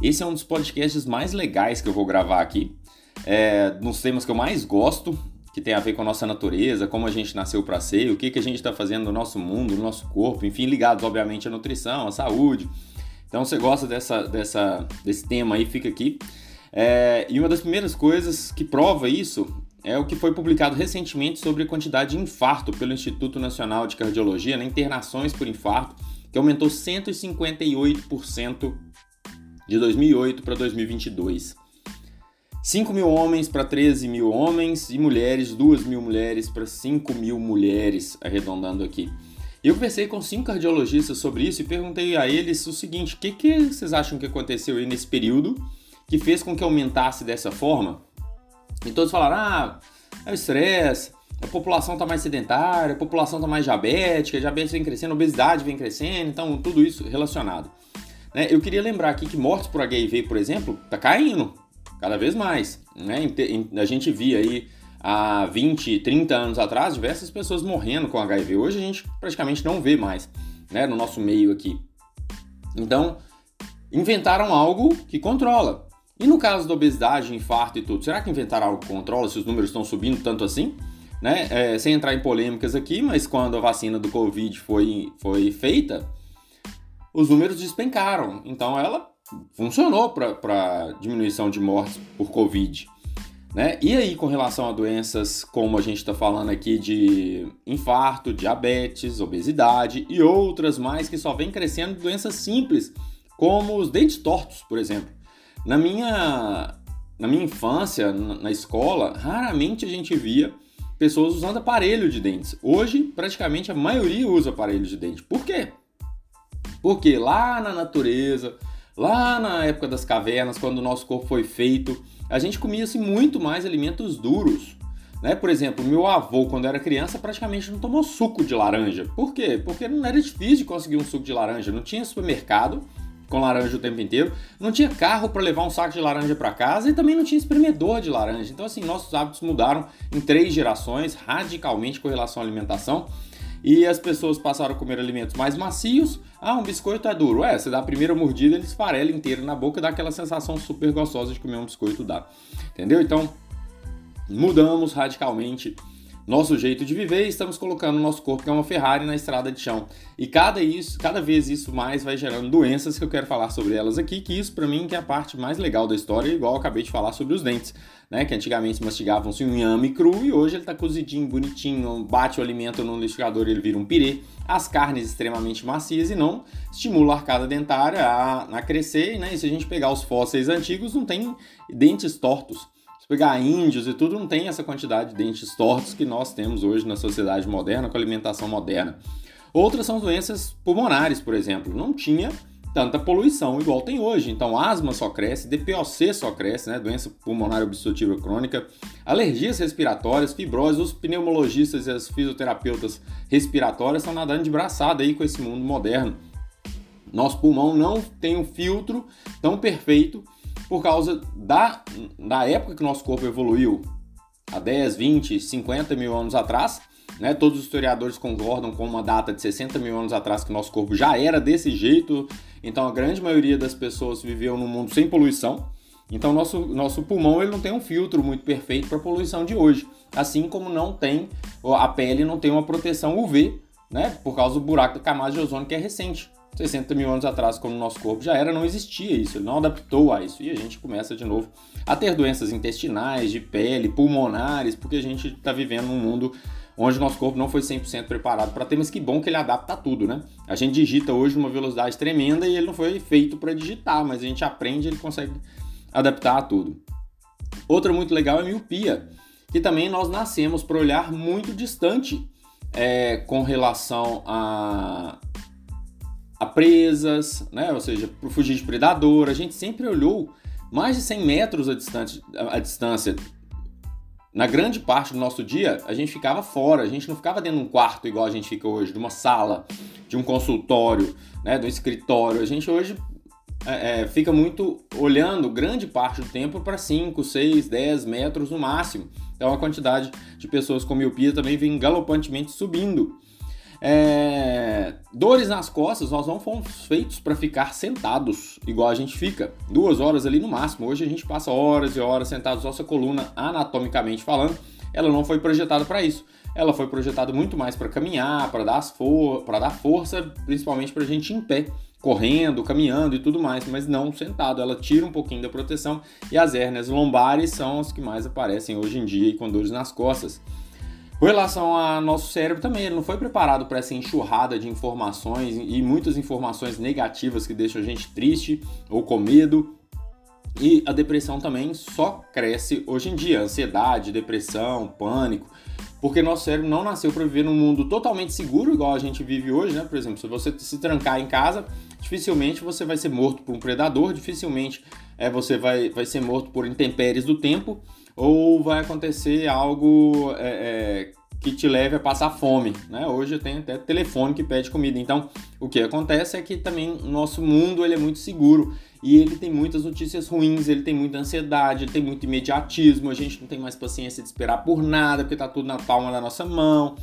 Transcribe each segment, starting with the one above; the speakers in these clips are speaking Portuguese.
Esse é um dos podcasts mais legais que eu vou gravar aqui. É, nos temas que eu mais gosto, que tem a ver com a nossa natureza, como a gente nasceu para ser, o que, que a gente está fazendo no nosso mundo, no nosso corpo, enfim, ligados, obviamente, à nutrição, à saúde. Então, você gosta dessa, dessa, desse tema aí, fica aqui. É, e uma das primeiras coisas que prova isso é o que foi publicado recentemente sobre a quantidade de infarto pelo Instituto Nacional de Cardiologia, né, internações por infarto, que aumentou 158% de 2008 para 2022. 5 mil homens para 13 mil homens e mulheres, 2 mil mulheres para 5 mil mulheres, arredondando aqui. Eu conversei com cinco cardiologistas sobre isso e perguntei a eles o seguinte: o que, que vocês acham que aconteceu aí nesse período que fez com que aumentasse dessa forma? E todos falaram: ah, é o estresse, a população está mais sedentária, a população está mais diabética, a diabetes vem crescendo, a obesidade vem crescendo, então tudo isso relacionado. Né? Eu queria lembrar aqui que mortes por HIV, por exemplo, está caindo cada vez mais. Né? A gente via aí há 20, 30 anos atrás diversas pessoas morrendo com HIV. Hoje a gente praticamente não vê mais né? no nosso meio aqui. Então, inventaram algo que controla. E no caso da obesidade, infarto e tudo, será que inventaram algo que controla se os números estão subindo tanto assim? Né? É, sem entrar em polêmicas aqui, mas quando a vacina do Covid foi, foi feita, os números despencaram. Então ela funcionou para diminuição de mortes por Covid. Né? E aí, com relação a doenças como a gente está falando aqui de infarto, diabetes, obesidade e outras mais que só vem crescendo, doenças simples, como os dentes tortos, por exemplo. Na minha, na minha infância, na escola, raramente a gente via pessoas usando aparelho de dentes. Hoje, praticamente a maioria usa aparelho de dente. Por quê? Porque lá na natureza, lá na época das cavernas, quando o nosso corpo foi feito, a gente comia-se muito mais alimentos duros. Né? Por exemplo, meu avô, quando era criança, praticamente não tomou suco de laranja. Por quê? Porque não era difícil de conseguir um suco de laranja. Não tinha supermercado com laranja o tempo inteiro. Não tinha carro para levar um saco de laranja para casa e também não tinha espremedor de laranja. Então, assim, nossos hábitos mudaram em três gerações, radicalmente com relação à alimentação. E as pessoas passaram a comer alimentos mais macios. Ah, um biscoito é duro. É, você dá a primeira mordida, ele esfarela inteiro na boca, dá aquela sensação super gostosa de comer um biscoito, dá. Entendeu? Então, mudamos radicalmente nosso jeito de viver e estamos colocando nosso corpo, que é uma Ferrari, na estrada de chão. E cada, isso, cada vez isso mais vai gerando doenças que eu quero falar sobre elas aqui, que isso para mim que é a parte mais legal da história, igual eu acabei de falar sobre os dentes, né? Que antigamente mastigavam-se um inhame cru e hoje ele tá cozidinho, bonitinho, bate o alimento no liquidificador ele vira um pirê. As carnes extremamente macias e não estimula a arcada dentária a, a crescer, né? E se a gente pegar os fósseis antigos, não tem dentes tortos pegar índios e tudo, não tem essa quantidade de dentes tortos que nós temos hoje na sociedade moderna, com alimentação moderna. Outras são doenças pulmonares, por exemplo. Não tinha tanta poluição igual tem hoje. Então, asma só cresce, DPOC só cresce, né? Doença pulmonar obstrutiva crônica, alergias respiratórias, fibrose. Os pneumologistas e as fisioterapeutas respiratórias estão nadando de braçada aí com esse mundo moderno. Nosso pulmão não tem um filtro tão perfeito por causa da, da época que nosso corpo evoluiu, há 10, 20, 50 mil anos atrás. Né? Todos os historiadores concordam com uma data de 60 mil anos atrás que nosso corpo já era desse jeito. Então a grande maioria das pessoas viveu num mundo sem poluição. Então nosso, nosso pulmão ele não tem um filtro muito perfeito para a poluição de hoje. Assim como não tem, a pele não tem uma proteção UV, né? Por causa do buraco da camada de ozônio que é recente. 60 mil anos atrás, quando o nosso corpo já era, não existia isso, ele não adaptou a isso. E a gente começa de novo a ter doenças intestinais, de pele, pulmonares, porque a gente está vivendo num mundo onde o nosso corpo não foi 100% preparado para ter, mas que bom que ele adapta a tudo, né? A gente digita hoje numa velocidade tremenda e ele não foi feito para digitar, mas a gente aprende e ele consegue adaptar a tudo. Outra muito legal é a miopia, que também nós nascemos para olhar muito distante é, com relação a, a presas, né? ou seja, para fugir de predador. A gente sempre olhou mais de 100 metros a distância, a distância. Na grande parte do nosso dia, a gente ficava fora, a gente não ficava dentro de um quarto igual a gente fica hoje, de uma sala, de um consultório, né, de um escritório. A gente hoje é, é, fica muito olhando grande parte do tempo para 5, 6, 10 metros no máximo. Então a quantidade de pessoas com miopia também vem galopantemente subindo. É... Dores nas costas, nós não fomos feitos para ficar sentados, igual a gente fica. Duas horas ali no máximo. Hoje a gente passa horas e horas sentados. Nossa coluna, anatomicamente falando, ela não foi projetada para isso. Ela foi projetada muito mais para caminhar, para dar, for... dar força, principalmente para a gente em pé correndo, caminhando e tudo mais, mas não sentado. Ela tira um pouquinho da proteção e as hérnias lombares são as que mais aparecem hoje em dia com dores nas costas. Com relação ao nosso cérebro também, ele não foi preparado para essa enxurrada de informações e muitas informações negativas que deixam a gente triste ou com medo. E a depressão também só cresce hoje em dia, ansiedade, depressão, pânico porque nosso cérebro não nasceu para viver num mundo totalmente seguro, igual a gente vive hoje, né? Por exemplo, se você se trancar em casa, dificilmente você vai ser morto por um predador, dificilmente é, você vai, vai ser morto por intempéries do tempo, ou vai acontecer algo é, é, que te leve a passar fome, né? Hoje tem até telefone que pede comida. Então, o que acontece é que também o nosso mundo ele é muito seguro e ele tem muitas notícias ruins, ele tem muita ansiedade, ele tem muito imediatismo, a gente não tem mais paciência de esperar por nada, porque tá tudo na palma da nossa mão.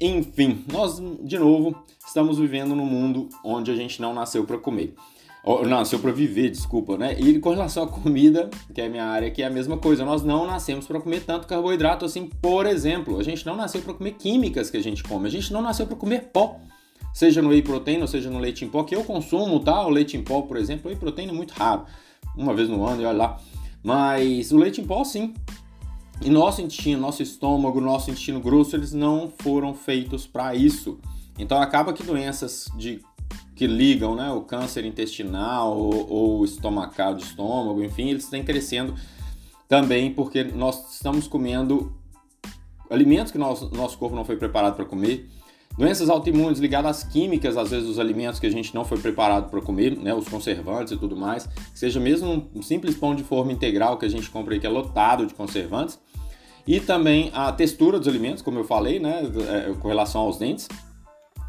Enfim, nós de novo estamos vivendo num mundo onde a gente não nasceu para comer. Ou, nasceu para viver, desculpa, né? E com relação à comida, que é minha área, que é a mesma coisa. Nós não nascemos para comer tanto carboidrato assim, por exemplo. A gente não nasceu para comer químicas que a gente come. A gente não nasceu para comer pó seja no whey protein ou seja no leite em pó, que eu consumo, tá? O leite em pó, por exemplo, whey protein é muito raro, uma vez no ano e olha lá. Mas o leite em pó, sim. E nosso intestino, nosso estômago, nosso intestino grosso, eles não foram feitos para isso. Então acaba que doenças de que ligam, né, o câncer intestinal ou, ou estomacal de estômago, enfim, eles têm crescendo também porque nós estamos comendo alimentos que nosso, nosso corpo não foi preparado para comer Doenças autoimunes ligadas às químicas, às vezes os alimentos que a gente não foi preparado para comer, né, os conservantes e tudo mais, seja mesmo um simples pão de forma integral que a gente compra aí que é lotado de conservantes, e também a textura dos alimentos, como eu falei, né, é, com relação aos dentes,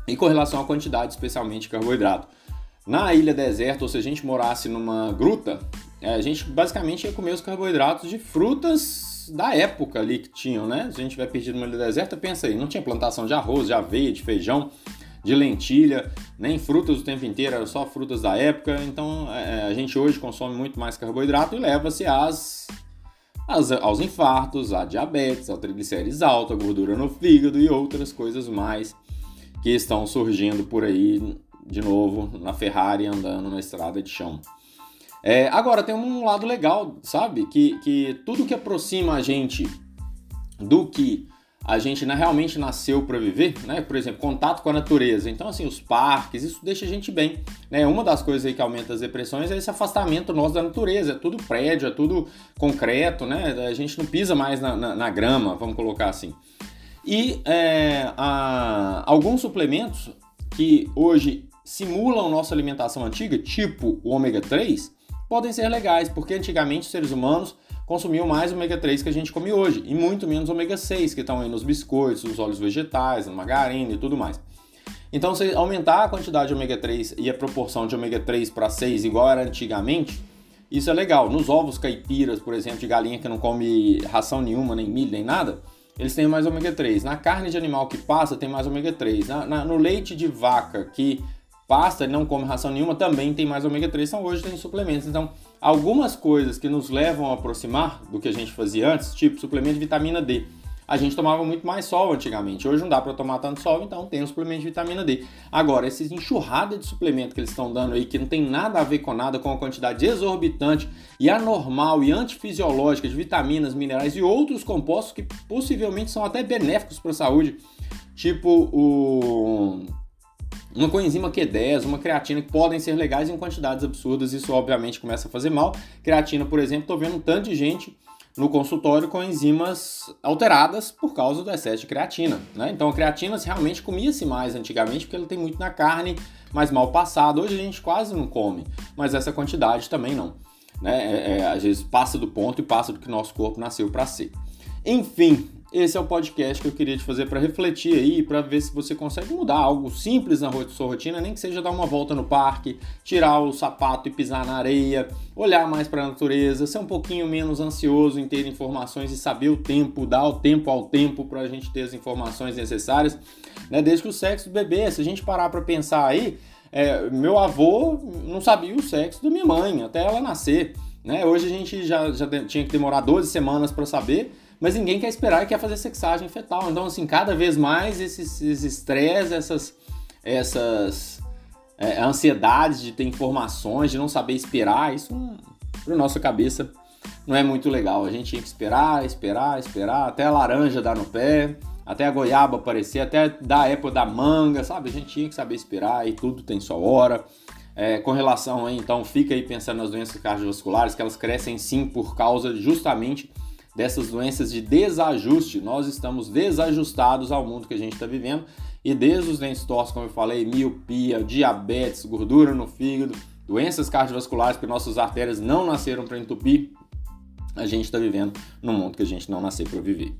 e com relação à quantidade, especialmente de carboidrato. Na ilha deserta, ou se a gente morasse numa gruta, é, a gente basicamente ia comer os carboidratos de frutas da época ali que tinham, né? Se a gente vai perdido numa ilha deserta, pensa aí, não tinha plantação de arroz, de aveia, de feijão, de lentilha, nem frutas o tempo inteiro, eram só frutas da época. Então é, a gente hoje consome muito mais carboidrato e leva-se às, às, aos infartos, à diabetes, ao triglicérides alto, a gordura no fígado e outras coisas mais que estão surgindo por aí de novo na Ferrari andando na estrada de chão. É, agora, tem um lado legal, sabe? Que, que tudo que aproxima a gente do que a gente né, realmente nasceu para viver, né? Por exemplo, contato com a natureza. Então, assim, os parques, isso deixa a gente bem. Né? Uma das coisas aí que aumenta as depressões é esse afastamento nosso da natureza. É tudo prédio, é tudo concreto, né? A gente não pisa mais na, na, na grama, vamos colocar assim. E é, a, alguns suplementos que hoje simulam nossa alimentação antiga, tipo o ômega 3, podem ser legais, porque antigamente os seres humanos consumiam mais ômega 3 que a gente come hoje, e muito menos ômega 6, que estão aí nos biscoitos, nos óleos vegetais, na margarina e tudo mais. Então, se aumentar a quantidade de ômega 3 e a proporção de ômega 3 para 6 igual era antigamente, isso é legal. Nos ovos caipiras, por exemplo, de galinha que não come ração nenhuma, nem milho, nem nada, eles têm mais ômega 3. Na carne de animal que passa, tem mais ômega 3. Na, na, no leite de vaca que pasta e não come ração nenhuma, também tem mais ômega 3, então hoje tem suplementos. Então, algumas coisas que nos levam a aproximar do que a gente fazia antes, tipo suplemento de vitamina D. A gente tomava muito mais sol antigamente, hoje não dá para tomar tanto sol, então tem um suplemento de vitamina D. Agora, esses enxurrada de suplemento que eles estão dando aí, que não tem nada a ver com nada, com a quantidade exorbitante e anormal e antifisiológica de vitaminas, minerais e outros compostos que possivelmente são até benéficos para a saúde, tipo o uma coenzima Q10, uma creatina que podem ser legais em quantidades absurdas, isso obviamente começa a fazer mal. Creatina, por exemplo, estou vendo um tanto de gente no consultório com enzimas alteradas por causa do excesso de creatina. Né? Então a creatina realmente comia-se mais antigamente porque ela tem muito na carne, mas mal passado. Hoje a gente quase não come, mas essa quantidade também não. Né? É, é, às vezes passa do ponto e passa do que nosso corpo nasceu para ser. Enfim, esse é o podcast que eu queria te fazer para refletir aí, para ver se você consegue mudar algo simples na sua rotina, nem que seja dar uma volta no parque, tirar o sapato e pisar na areia, olhar mais para a natureza, ser um pouquinho menos ansioso em ter informações e saber o tempo, dar o tempo ao tempo para a gente ter as informações necessárias, né? Desde que o sexo do bebê, se a gente parar para pensar aí, é, meu avô não sabia o sexo da minha mãe até ela nascer, né? Hoje a gente já, já tinha que demorar 12 semanas para saber mas ninguém quer esperar e quer fazer sexagem fetal. Então, assim, cada vez mais esses estresses, essas, essas é, ansiedades de ter informações, de não saber esperar, isso para nossa cabeça não é muito legal. A gente tinha que esperar, esperar, esperar, até a laranja dar no pé, até a goiaba aparecer, até da época da manga, sabe? A gente tinha que saber esperar e tudo tem sua hora. É, com relação aí, então, fica aí pensando nas doenças cardiovasculares, que elas crescem sim por causa justamente dessas doenças de desajuste. Nós estamos desajustados ao mundo que a gente está vivendo e desde os dentes tortos, como eu falei, miopia, diabetes, gordura no fígado, doenças cardiovasculares, porque nossas artérias não nasceram para entupir, a gente está vivendo num mundo que a gente não nasceu para viver.